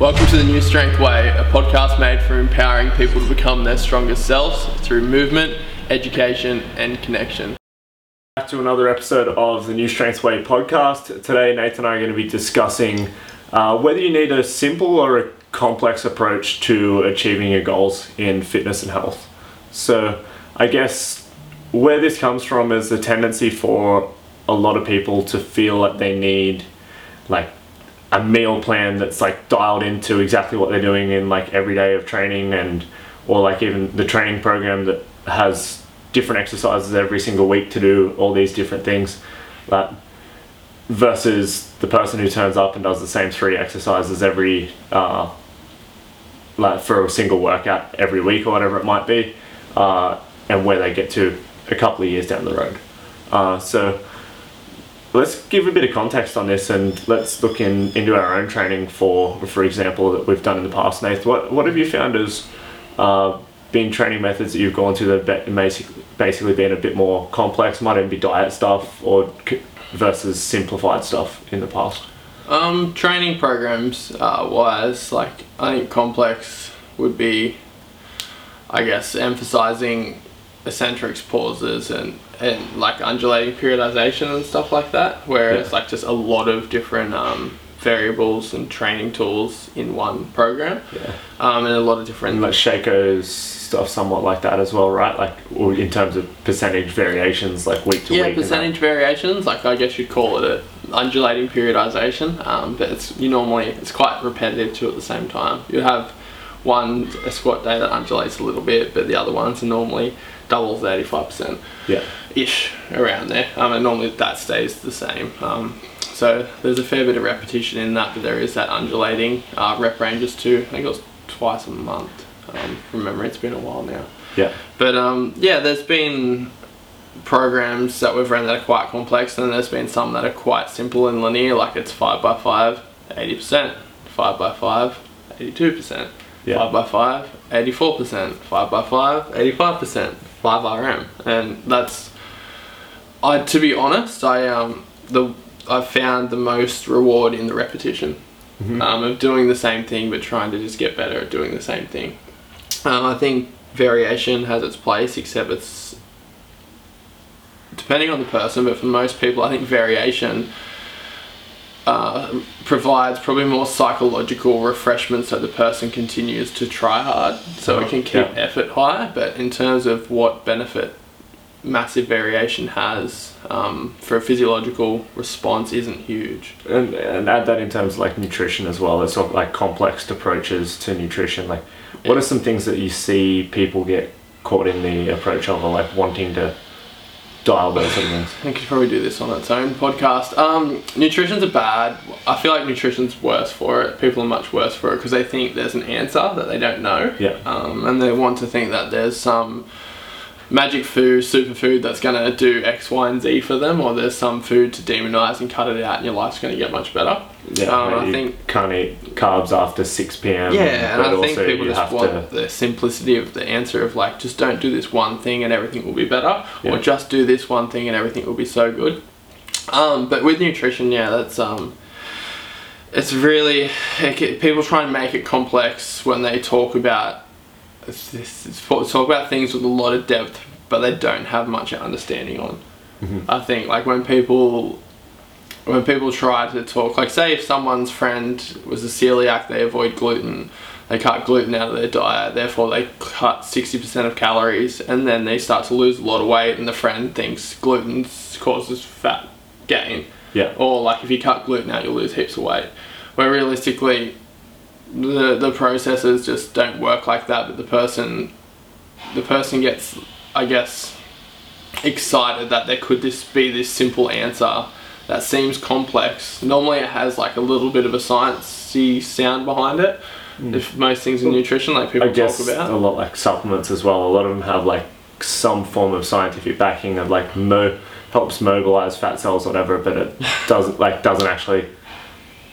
Welcome to the Newstrength Way, a podcast made for empowering people to become their strongest selves through movement, education, and connection. Back to another episode of the Newstrength Way podcast. Today, Nathan and I are going to be discussing uh, whether you need a simple or a complex approach to achieving your goals in fitness and health. So, I guess where this comes from is the tendency for a lot of people to feel that they need like a meal plan that's like dialed into exactly what they're doing in like every day of training and or like even the training program that has different exercises every single week to do all these different things that versus the person who turns up and does the same three exercises every uh, like for a single workout every week or whatever it might be uh, and where they get to a couple of years down the road. Uh, so let's give a bit of context on this and let's look in into our own training for for example that we've done in the past Nath. What what have you found as uh, been training methods that you've gone to that have basically been a bit more complex? Might even be diet stuff or versus simplified stuff in the past. Um, training programs uh, wise like I think complex would be I guess emphasizing eccentrics pauses and and like undulating periodization and stuff like that where yeah. it's like just a lot of different um, variables and training tools in one program yeah. um, and a lot of different and like Sheiko's stuff somewhat like that as well right like in terms of percentage variations like week to yeah, week yeah percentage variations like I guess you'd call it a undulating periodization um, but it's you normally it's quite repetitive too at the same time you have one a squat day that undulates a little bit but the other ones are normally doubles 85% yeah. ish around there. Um, and normally that stays the same. Um, so there's a fair bit of repetition in that but there is that undulating uh, rep ranges too I think it was twice a month um, remember it's been a while now. Yeah. But um, yeah there's been programs that we've run that are quite complex and there's been some that are quite simple and linear like it's 5 by 5 80% 5 by 5 82% yeah. 5 by 5 84% 5 by 5 85% 5 RM and that's I to be honest I um the I found the most reward in the repetition mm-hmm. um, of doing the same thing but trying to just get better at doing the same thing um, I think variation has its place except it's depending on the person but for most people I think variation uh, provides probably more psychological refreshment so the person continues to try hard so it can keep yeah. effort high but in terms of what benefit massive variation has um, for a physiological response isn't huge and, and add that in terms of like nutrition as well It's sort of like complex approaches to nutrition like what yeah. are some things that you see people get caught in the approach of or like wanting to dial those things. I could probably do this on its own podcast. Um, nutrition's a bad. I feel like nutrition's worse for it. People are much worse for it because they think there's an answer that they don't know. Yeah. Um, and they want to think that there's some magic food, superfood that's going to do X, Y, and Z for them, or there's some food to demonize and cut it out, and your life's going to get much better. Yeah, um, I think can't eat carbs after six p.m. Yeah, and I think people just want to... the simplicity of the answer of like, just don't do this one thing and everything will be better, yeah. or just do this one thing and everything will be so good. Um, but with nutrition, yeah, that's um, it's really it, people try and make it complex when they talk about it's, it's, it's talk about things with a lot of depth, but they don't have much understanding on. Mm-hmm. I think like when people when people try to talk, like say if someone's friend was a celiac, they avoid gluten, they cut gluten out of their diet, therefore they cut 60% of calories, and then they start to lose a lot of weight, and the friend thinks gluten causes fat gain. Yeah. Or like if you cut gluten out, you'll lose heaps of weight. Where realistically, the the processes just don't work like that but the person the person gets I guess excited that there could this be this simple answer that seems complex normally it has like a little bit of a sciencey sound behind it mm. if most things in nutrition like people I guess talk about a lot like supplements as well a lot of them have like some form of scientific backing of like mo helps mobilize fat cells or whatever but it doesn't like doesn't actually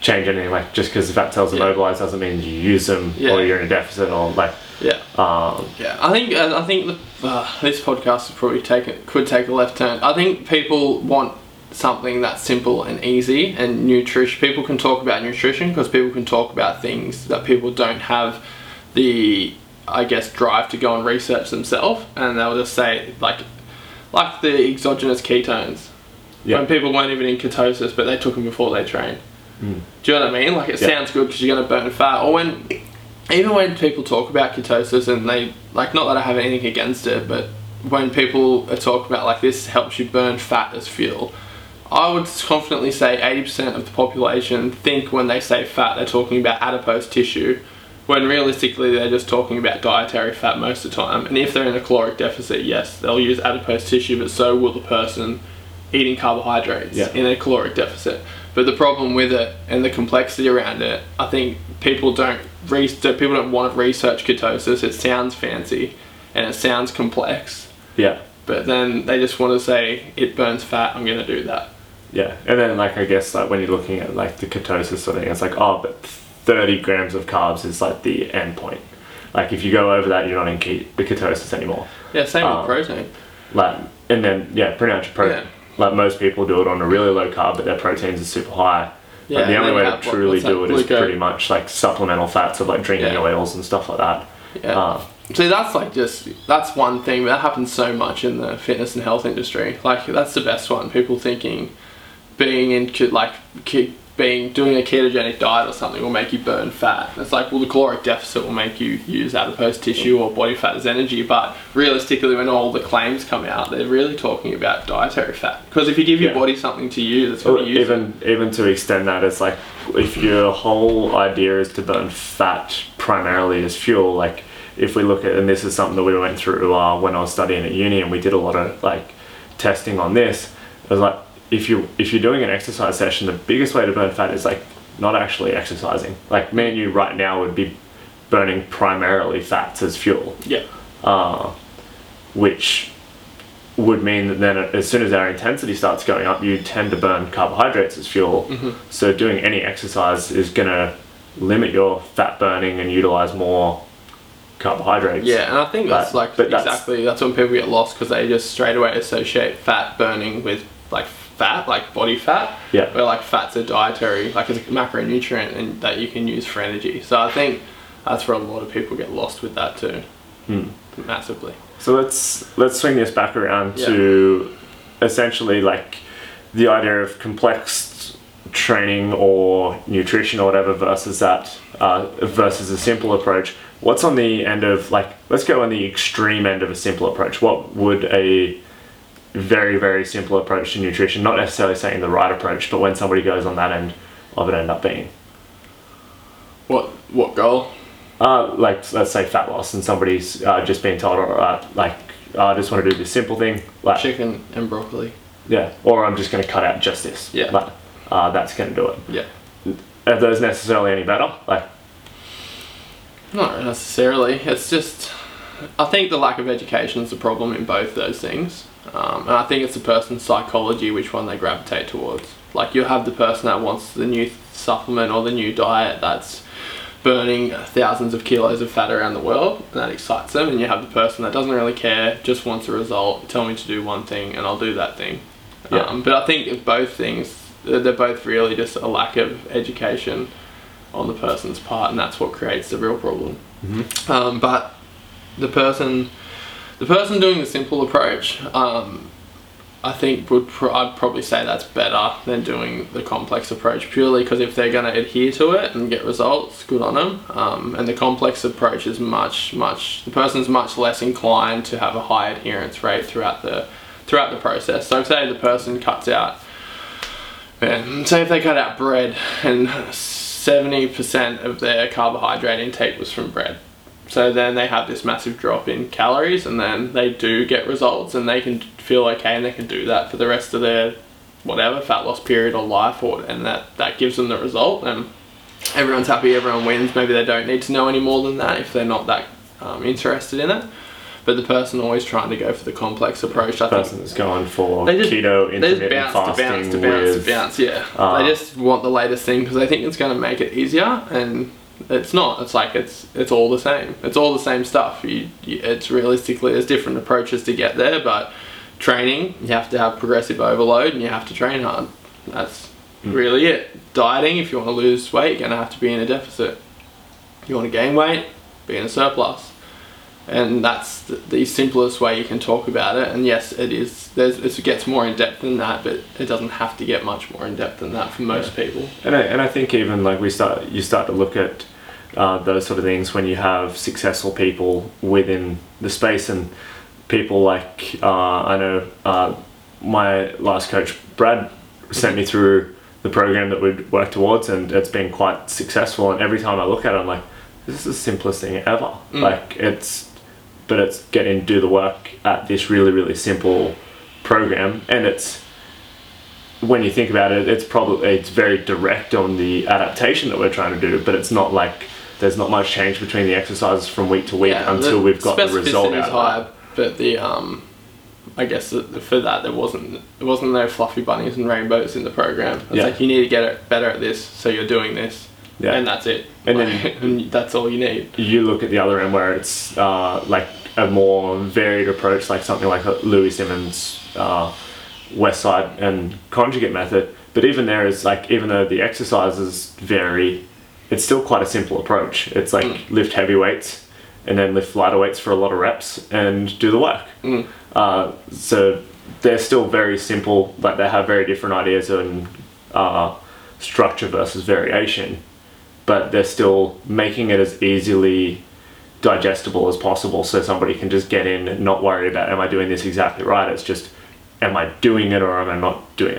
change anything. Like just because the fat cells are yeah. mobilized doesn't mean you use them yeah. or you're in a deficit or like. Yeah. Um, yeah, I think I think the, uh, this podcast would probably take it could take a left turn. I think people want something that's simple and easy and nutrition people can talk about nutrition because people can talk about things that people don't have the I guess drive to go and research themselves and they'll just say like like the exogenous ketones Yeah. when people weren't even in ketosis but they took them before they trained Mm. do you know what I mean like it Yeah. sounds good because you're going to burn fat or when even when people talk about ketosis and they like not that I have anything against it but when people are talking about like this helps you burn fat as fuel I would confidently say 80% of the population think when they say fat they're talking about adipose tissue when realistically they're just talking about dietary fat most of the time and if they're in a caloric deficit yes they'll use adipose tissue but so will the person eating carbohydrates Yeah. in a caloric deficit but the problem with it and the complexity around it I think people don't re- people don't want to research ketosis it sounds fancy and it sounds complex Yeah. but then they just want to say it burns fat i'm going to do that Yeah, and then like I guess like when you're looking at like the ketosis sort of thing, it's like oh, but 30 grams of carbs is like the end point. Like if you go over that, you're not in ke- the ketosis anymore. yeah same Um, with protein Like and then yeah, pretty much pro. Yeah. Like most people do it on a really low carb, but their proteins are super high. Yeah, the only way to truly do it is pretty much like supplemental fats of like drinking Yeah. oils and stuff like that. yeah Uh, see that's like just that's one thing that happens so much in the fitness and health industry like that's the best one people thinking being in like ke- being doing a ketogenic diet or something will make you burn fat it's like well the caloric deficit will make you use adipose tissue or body fat as energy but realistically when all the claims come out they're really talking about dietary fat because if you give your Yeah. body something to use it's going to use it. even even to extend that, it's like if your whole idea is to burn fat primarily as fuel, like if we look at and this is something that we went through uh, when I was studying at uni, and we did a lot of like testing on this. It was like if you if you're doing an exercise session, the biggest way to burn fat is like not actually exercising. Like me and you right now would be burning primarily fats as fuel yeah uh, which would mean that then as soon as our intensity starts going up, you tend to burn carbohydrates as fuel. Mm-hmm. So doing any exercise is going to limit your fat burning and utilize more carbohydrates. Yeah, and I think that's But- like but that's- exactly that's when people get lost because they just straight away associate fat burning with like fat, like body fat. Yeah. Where like fat's a dietary, like it's a macronutrient and that you can use for energy. So I think that's where a lot of people get lost with that too, Hmm. massively. So let's let's swing this back around Yeah. to essentially like the idea of complex training or nutrition or whatever versus that uh, versus a simple approach. What's on the end of like let's go on the extreme end of a simple approach. What would a very very simple approach to nutrition, not necessarily saying the right approach, but when somebody goes on that end of it end up being? What what goal? Uh, like let's say fat loss and somebody's uh, just been told, all right, like I just want to do this simple thing, like Chicken and broccoli. Yeah, or I'm just going to cut out just this. Yeah. Like, uh, that's going to do it. Yeah. Are those necessarily any better? Like, Not necessarily. It's just, I think the lack of education is the problem in both those things. Um, and I think it's the person's psychology which one they gravitate towards. Like you'll have the person that wants the new supplement or the new diet that's burning thousands of kilos of fat around the world and that excites them. And you have the person that doesn't really care, just wants a result. Tell me to do one thing and I'll do that thing. Yeah. Um, but I think if both things, they're they're both really just a lack of education on the person's part, and that's what creates the real problem. Um, but the person, the person doing the simple approach, um, I think would I'd probably say that's better than doing the complex approach purely because if they're going to adhere to it and get results, good on them. Um, and the complex approach is much much the person's much less inclined to have a high adherence rate throughout the throughout the process. So say the person cuts out say if they cut out bread and 70% of their carbohydrate intake was from bread. So then they have this massive drop in calories and then they do get results and they can feel okay and they can do that for the rest of their whatever fat loss period or life or and that that gives them the result and everyone's happy everyone wins maybe they don't need to know any more than that if they're not that um, interested in it but the person always trying to go for the complex approach I think person that's going for they just, keto, they just intermittent bounce to fasting bounce to bounce with. to bounce. Yeah, uh, they just want the latest thing because they think it's going to make it easier, and it's not. It's like it's it's all the same. It's all the same stuff. You, you, it's realistically there's different approaches to get there, but training, you have to have progressive overload and you have to train hard. That's hmm. really it. Dieting, if you want to lose weight, you're going to have to be in a deficit. If you want to gain weight, be in a surplus. And that's the, the simplest way you can talk about it. And yes, it is. There's, it gets more in depth than that, but it doesn't have to get much more in depth than that for most people. And I, and I think even like we start, you start to look at uh, those sort of things when you have successful people within the space and people like uh, I know uh, my last coach Brad sent me through the program that we'd worked towards and it's been quite successful and every time I look at it I'm like this is the simplest thing ever like it's but it's getting to do the work at this really really simple program and it's when you think about it it's probably it's very direct on the adaptation that we're trying to do but it's not like there's not much change between the exercises from week to week until the we've got the result out high, but the um, I guess for that there wasn't there wasn't no fluffy bunnies and rainbows in the program. It's Yeah. like you need to get better at this, so you're doing this, Yeah. and that's it. And Like, then- and that's all you need. you look at the other end where it's uh, like a more varied approach, like something like Louie Simmons uh, Westside and conjugate method. But even there is like, even though the exercises vary, it's still quite a simple approach. It's like lift heavy weights and then lift lighter weights for a lot of reps and do the work. Mm. Uh, so they're still very simple, but they have very different ideas on uh, structure versus variation. But they're still making it as easily digestible as possible so somebody can just get in and not worry about am I doing this exactly right? It's just am I doing it or am I not doing it?